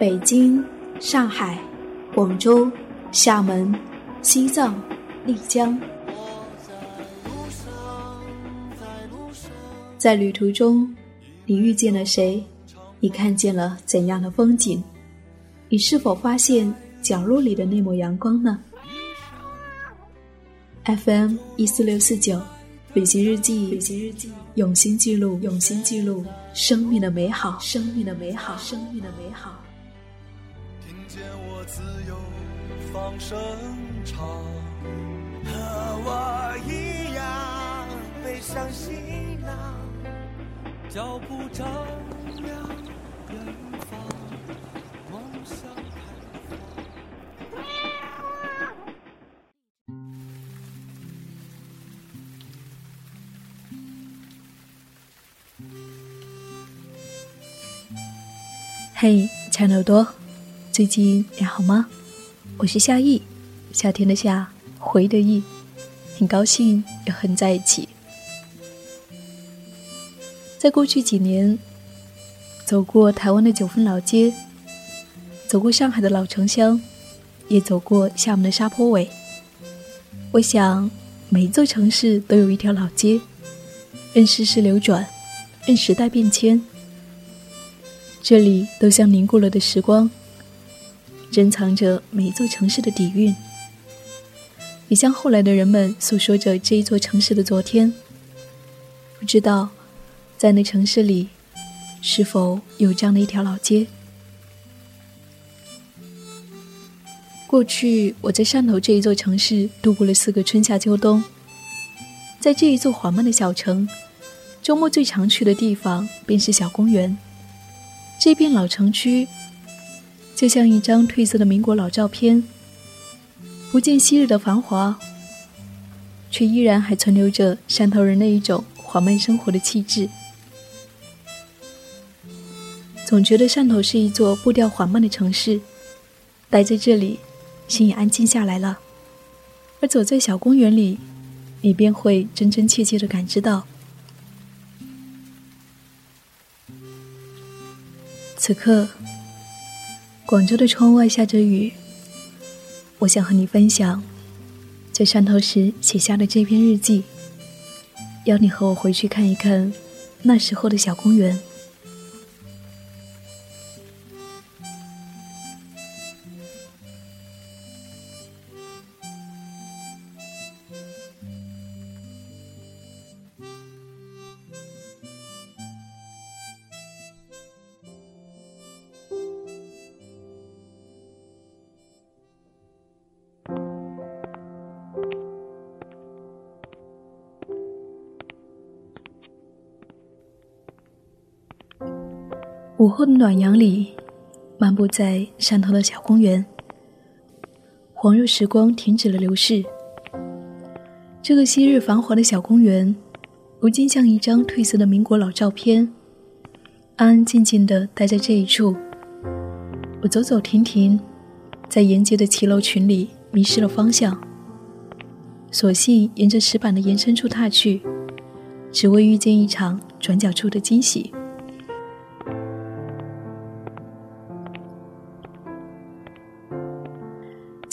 北京、上海、广州、厦门、西藏、丽江，在旅途中，你遇见了谁？你看见了怎样的风景？你是否发现角落里的那抹阳光呢？FM 一四六四九，旅行日记，旅行日记，用心记录，用心记录生命的美好，生命的美好，生命的美好。见我自由放声唱，和我一样背上行囊，脚步丈量远方，梦想开放。嘿，亲爱的耳朵，最近你好吗？我是夏意，夏天的夏，回的意，很高兴又和你在一起。在过去几年，走过台湾的九份老街，走过上海的老城乡，也走过厦门的沙坡尾。我想，每一座城市都有一条老街，任世事流转，任时代变迁。这里都像凝固了的时光，珍藏着每一座城市的底蕴，也向后来的人们诉说着这一座城市的昨天。不知道，在那城市里，是否有这样的一条老街？过去我在汕头这一座城市度过了四个春夏秋冬，在这一座缓慢的小城，周末最常去的地方便是小公园。这片老城区，就像一张褪色的民国老照片，不见昔日的繁华，却依然还存留着汕头人那一种缓慢生活的气质。总觉得汕头是一座步调缓慢的城市，待在这里，心也安静下来了。而走在小公园里，你便会真真切切的感知到。此刻，广州的窗外下着雨。我想和你分享，在汕头时写下的这篇日记，邀你和我回去看一看那时候的小公园。午后的暖阳里，漫步在汕头的小公园。恍若时光停止了流逝，这个昔日繁华的小公园，如今像一张褪色的民国老照片，安安静静地待在这一处。我走走停停，在沿街的骑楼群里迷失了方向，索性沿着石板的延伸处踏去，只为遇见一场转角处的惊喜。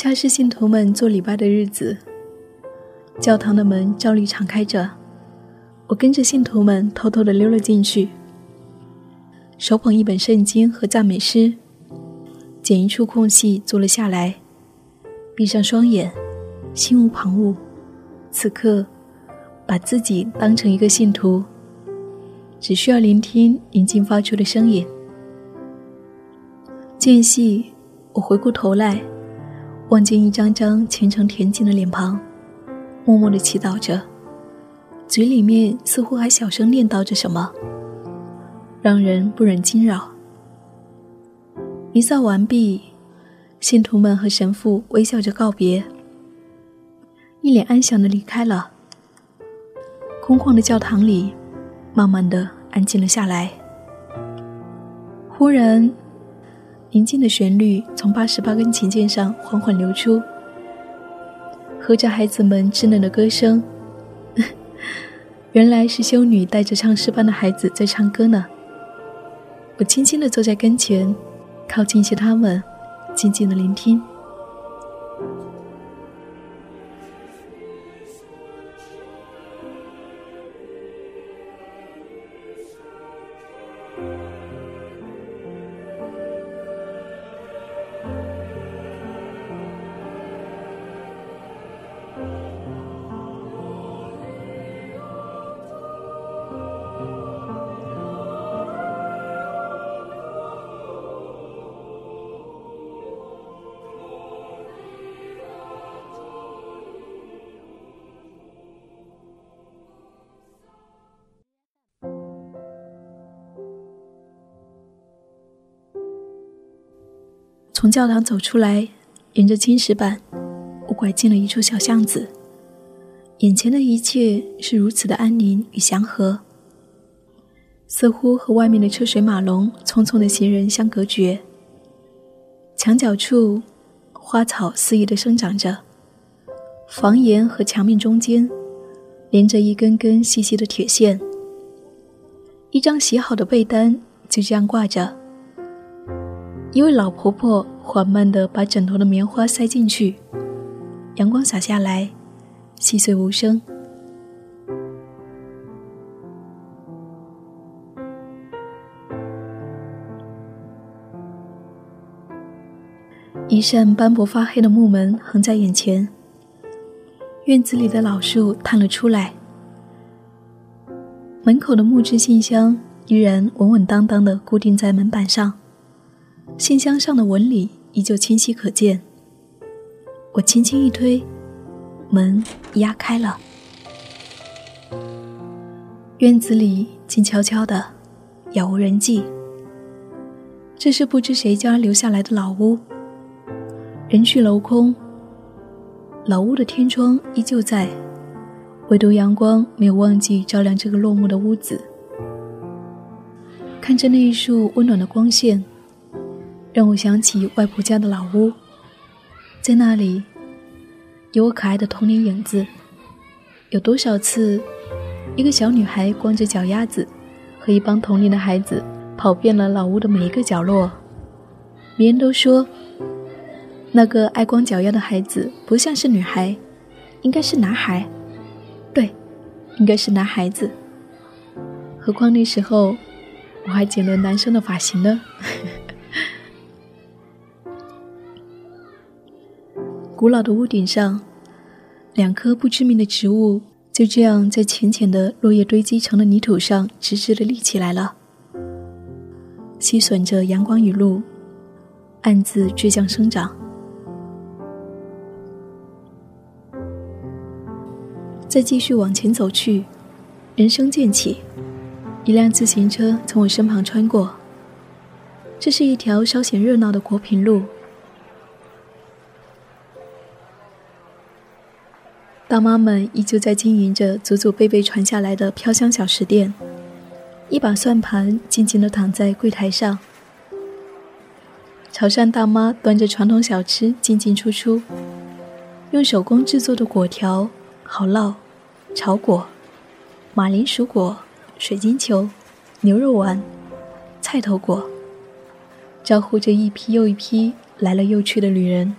恰是信徒们做礼拜的日子，教堂的门照例敞开着。我跟着信徒们偷偷地溜了进去，手捧一本圣经和赞美诗，捡一处空隙坐了下来，闭上双眼，心无旁骛。此刻，把自己当成一个信徒，只需要聆听宁静发出的声音。间隙，我回过头来。望见一张张虔诚恬静的脸庞，默默的祈祷着，嘴里面似乎还小声念叨着什么，让人不忍惊扰。弥撒完毕，信徒们和神父微笑着告别，一脸安详的离开了。空旷的教堂里，慢慢的安静了下来。忽然。宁静的旋律从八十八根琴键上缓缓流出，和着孩子们稚嫩的歌声。原来是修女带着唱诗班的孩子在唱歌呢。我轻轻地坐在跟前，靠近一些他们，静静的聆听。从教堂走出来，沿着青石板，我拐进了一处小巷子。眼前的一切是如此的安宁与祥和，似乎和外面的车水马龙、匆匆的行人相隔绝。墙角处，花草肆意地生长着，房檐和墙面中间连着一根根细细的铁线，一张洗好的被单就这样挂着。一位老婆婆缓慢地把枕头的棉花塞进去，阳光洒下来，细碎无声。一扇斑驳发黑的木门横在眼前，院子里的老树探了出来，门口的木质信箱依然稳稳当当地固定在门板上。信箱上的纹理依旧清晰可见。我轻轻一推，门压开了。院子里静悄悄的，杳无人迹。这是不知谁家留下来的老屋，人去楼空。老屋的天窗依旧在，唯独阳光没有忘记照亮这个落寞的屋子。看着那一束温暖的光线。让我想起外婆家的老屋，在那里有我可爱的童年影子。有多少次，一个小女孩光着脚丫子，和一帮同龄的孩子跑遍了老屋的每一个角落。别人都说，那个爱光脚丫的孩子不像是女孩，应该是男孩。对，应该是男孩子。何况那时候我还剪了男生的发型呢。古老的屋顶上，两棵不知名的植物就这样在浅浅的落叶堆积成的泥土上直直的立起来了，吸吮着阳光雨露，暗自倔强生长。再继续往前走去，人声渐起，一辆自行车从我身旁穿过。这是一条稍显热闹的国平路。大妈们依旧在经营着祖祖辈辈传下来的飘香小食店，一把算盘静静地躺在柜台上。潮汕大妈端着传统小吃进进出出，用手工制作的果条、好烙、炒果、马铃薯果、水晶球、牛肉丸、菜头果，招呼着一批又一批来了又去的旅人。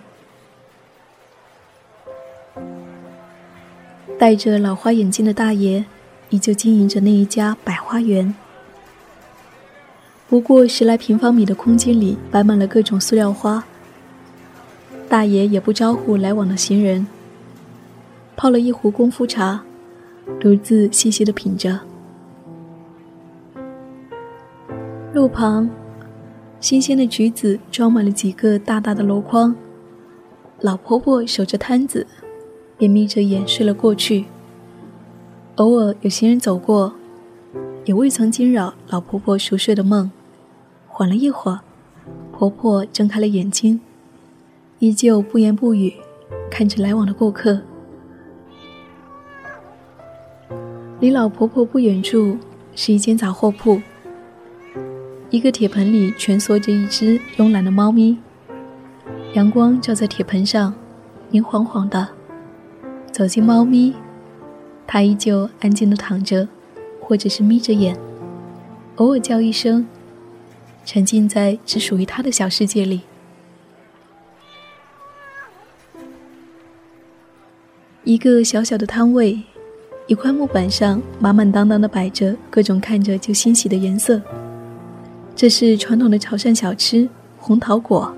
戴着老花眼镜的大爷，依旧经营着那一家百花园。不过十来平方米的空间里摆满了各种塑料花。大爷也不招呼来往的行人，泡了一壶功夫茶，独自细细的品着。路旁，新鲜的橘子装满了几个大大的箩筐，老婆婆守着摊子。便眯着眼睡了过去。偶尔有行人走过，也未曾惊扰老婆婆熟睡的梦。缓了一会儿，婆婆睁开了眼睛，依旧不言不语，看着来往的过客。离老婆婆不远处是一间杂货铺，一个铁盆里蜷缩着一只慵懒的猫咪，阳光照在铁盆上，明晃晃的。走进猫咪，它依旧安静的躺着，或者是眯着眼，偶尔叫一声，沉浸在只属于它的小世界里。一个小小的摊位，一块木板上满满当当的摆着各种看着就欣喜的颜色。这是传统的潮汕小吃红桃果。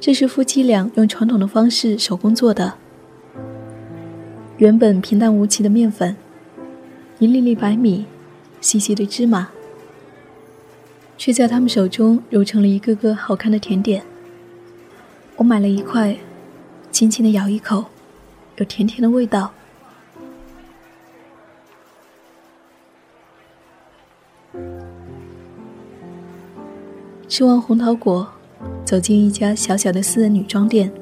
这是夫妻俩用传统的方式手工做的。原本平淡无奇的面粉，一粒粒白米，细细的芝麻，却在他们手中揉成了一个个好看的甜点。我买了一块，轻轻的咬一口，有甜甜的味道。吃完红桃果，走进一家小小的私人女装店。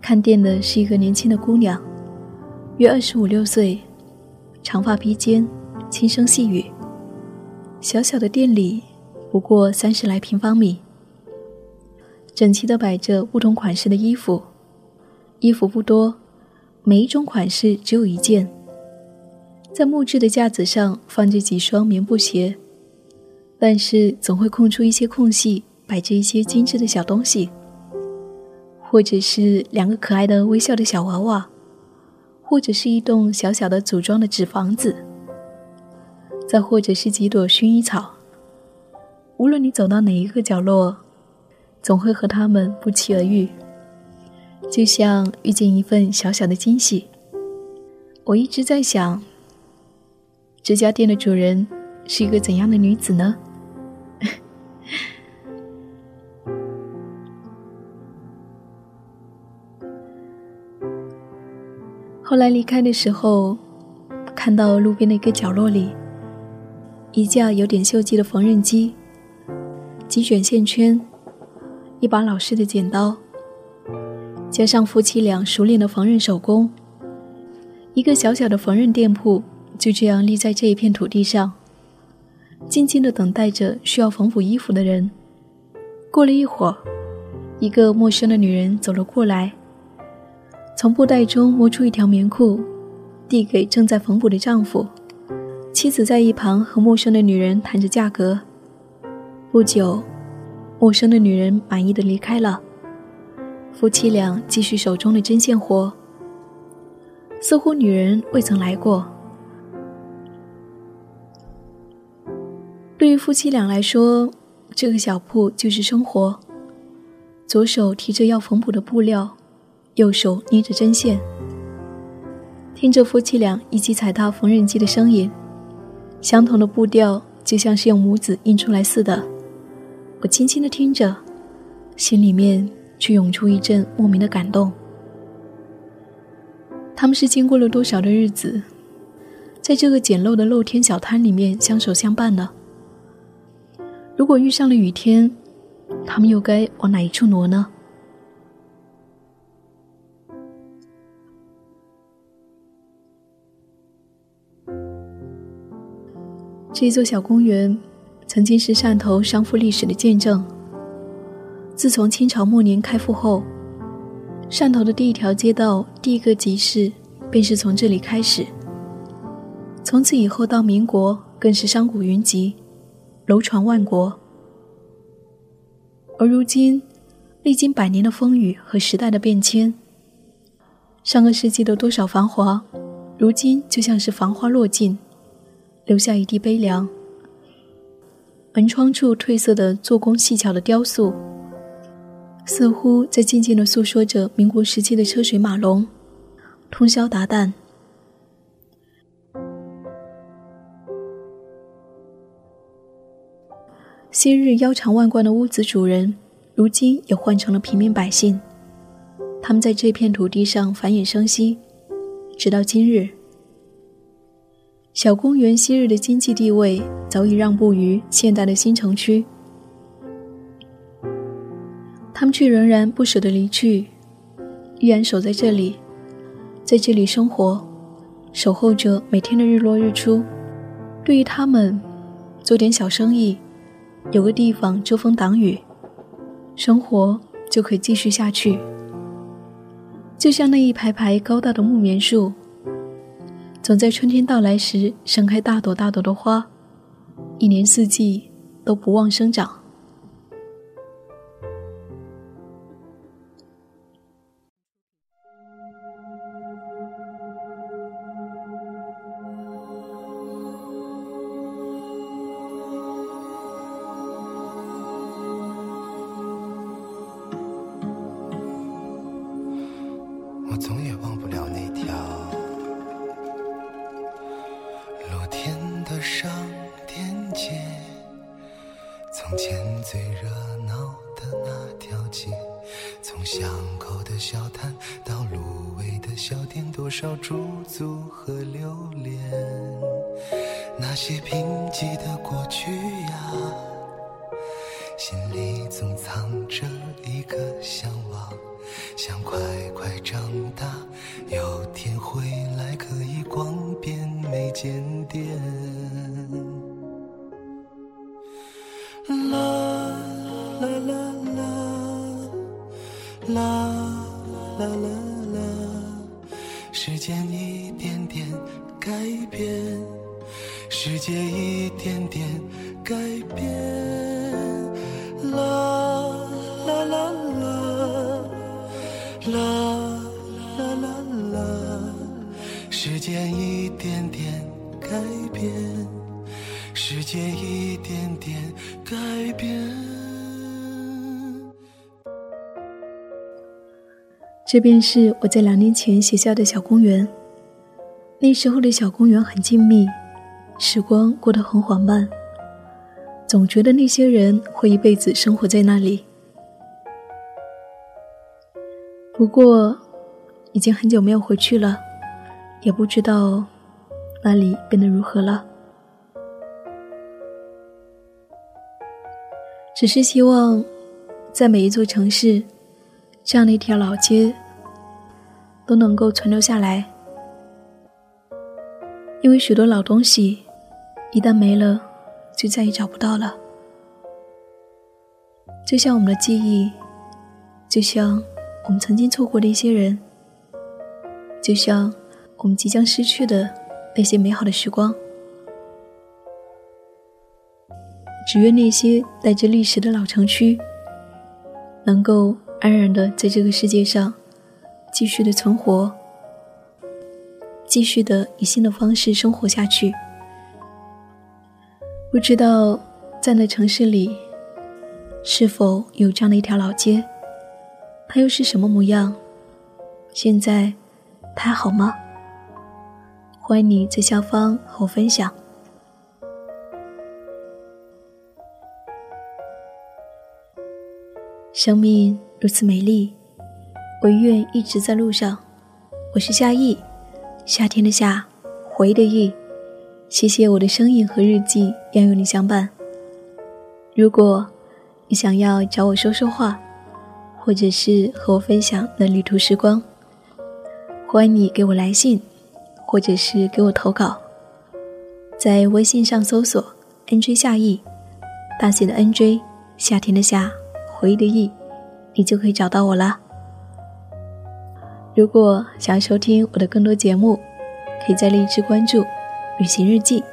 看店的是一个年轻的姑娘。约二十五六岁，长发披肩，轻声细语。小小的店里不过三十来平方米，整齐的摆着不同款式的衣服，衣服不多，每一种款式只有一件。在木质的架子上放着几双棉布鞋，但是总会空出一些空隙，摆着一些精致的小东西，或者是两个可爱的微笑的小娃娃。或者是一栋小小的组装的纸房子，再或者是几朵薰衣草。无论你走到哪一个角落，总会和他们不期而遇，就像遇见一份小小的惊喜。我一直在想，这家店的主人是一个怎样的女子呢？后来离开的时候，看到路边的一个角落里，一架有点锈迹的缝纫机，几卷线圈，一把老式的剪刀，加上夫妻俩熟练的缝纫手工，一个小小的缝纫店铺就这样立在这一片土地上，静静的等待着需要缝补衣服的人。过了一会儿，一个陌生的女人走了过来。从布袋中摸出一条棉裤，递给正在缝补的丈夫。妻子在一旁和陌生的女人谈着价格。不久，陌生的女人满意的离开了。夫妻俩继续手中的针线活。似乎女人未曾来过。对于夫妻俩来说，这个小铺就是生活。左手提着要缝补的布料。右手捏着针线，听着夫妻俩一起踩踏缝纫机的声音，相同的步调就像是用拇指印出来似的。我轻轻的听着，心里面却涌出一阵莫名的感动。他们是经过了多少的日子，在这个简陋的露天小摊里面相守相伴呢？如果遇上了雨天，他们又该往哪一处挪呢？这座小公园，曾经是汕头商埠历史的见证。自从清朝末年开埠后，汕头的第一条街道、第一个集市，便是从这里开始。从此以后到民国，更是商贾云集，楼船万国。而如今，历经百年的风雨和时代的变迁，上个世纪的多少繁华，如今就像是繁花落尽。留下一地悲凉。门窗处褪色的做工细巧的雕塑，似乎在静静的诉说着民国时期的车水马龙、通宵达旦。昔日腰缠万贯的屋子主人，如今也换成了平民百姓。他们在这片土地上繁衍生息，直到今日。小公园昔日的经济地位早已让步于现代的新城区，他们却仍然不舍得离去，依然守在这里，在这里生活，守候着每天的日落日出。对于他们，做点小生意，有个地方遮风挡雨，生活就可以继续下去。就像那一排排高大的木棉树。总在春天到来时盛开大朵大朵的花，一年四季都不忘生长。那些贫瘠的过去呀，心里总藏着一个向往，想快快长大，有天回来可以逛遍每间店。啦啦啦啦，啦啦啦啦时间一点点改变，世界一点点改变。啦啦啦啦，啦啦啦啦，时间一点点改变，世界一点点改变。这便是我在两年前写下的小公园。那时候的小公园很静谧，时光过得很缓慢，总觉得那些人会一辈子生活在那里。不过，已经很久没有回去了，也不知道那里变得如何了。只是希望，在每一座城市。这样的一条老街都能够存留下来，因为许多老东西一旦没了，就再也找不到了。就像我们的记忆，就像我们曾经错过的一些人，就像我们即将失去的那些美好的时光。只愿那些带着历史的老城区能够。安然的在这个世界上继续的存活，继续的以新的方式生活下去。不知道在那城市里是否有这样的一条老街，它又是什么模样？现在它还好吗？欢迎你在下方和我分享。生命。如此美丽，我愿一直在路上。我是夏意，夏天的夏，回忆的忆。谢谢我的声音和日记要有你相伴。如果你想要找我说说话，或者是和我分享那旅途时光，欢迎你给我来信，或者是给我投稿。在微信上搜索 “nj 夏意”，大写的 “nj”，夏天的夏，回忆的忆。你就可以找到我了。如果想要收听我的更多节目，可以在荔枝关注“旅行日记”。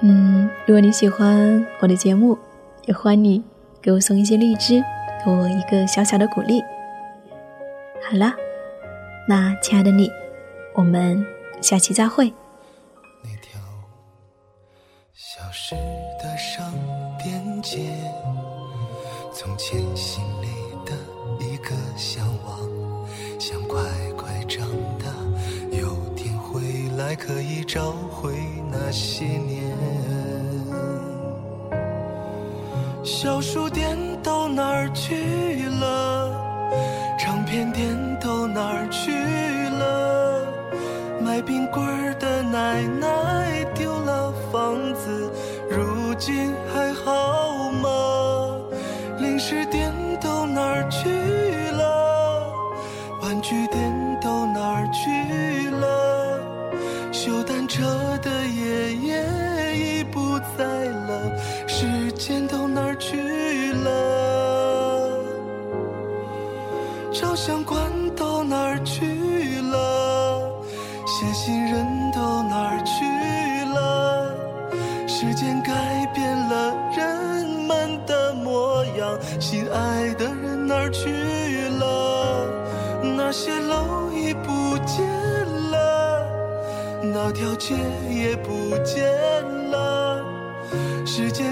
嗯，如果你喜欢我的节目，也欢迎你给我送一些荔枝，给我一个小小的鼓励。好了，那亲爱的你，我们下期再会。那条消失的商店街。从前心里的一个向往，想快还可以找回那些年。小书店到哪儿去了？唱片店都哪儿去了？卖冰棍儿的奶奶丢了房子，如今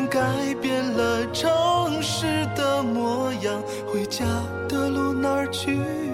改变了城市的模样回家的路哪去？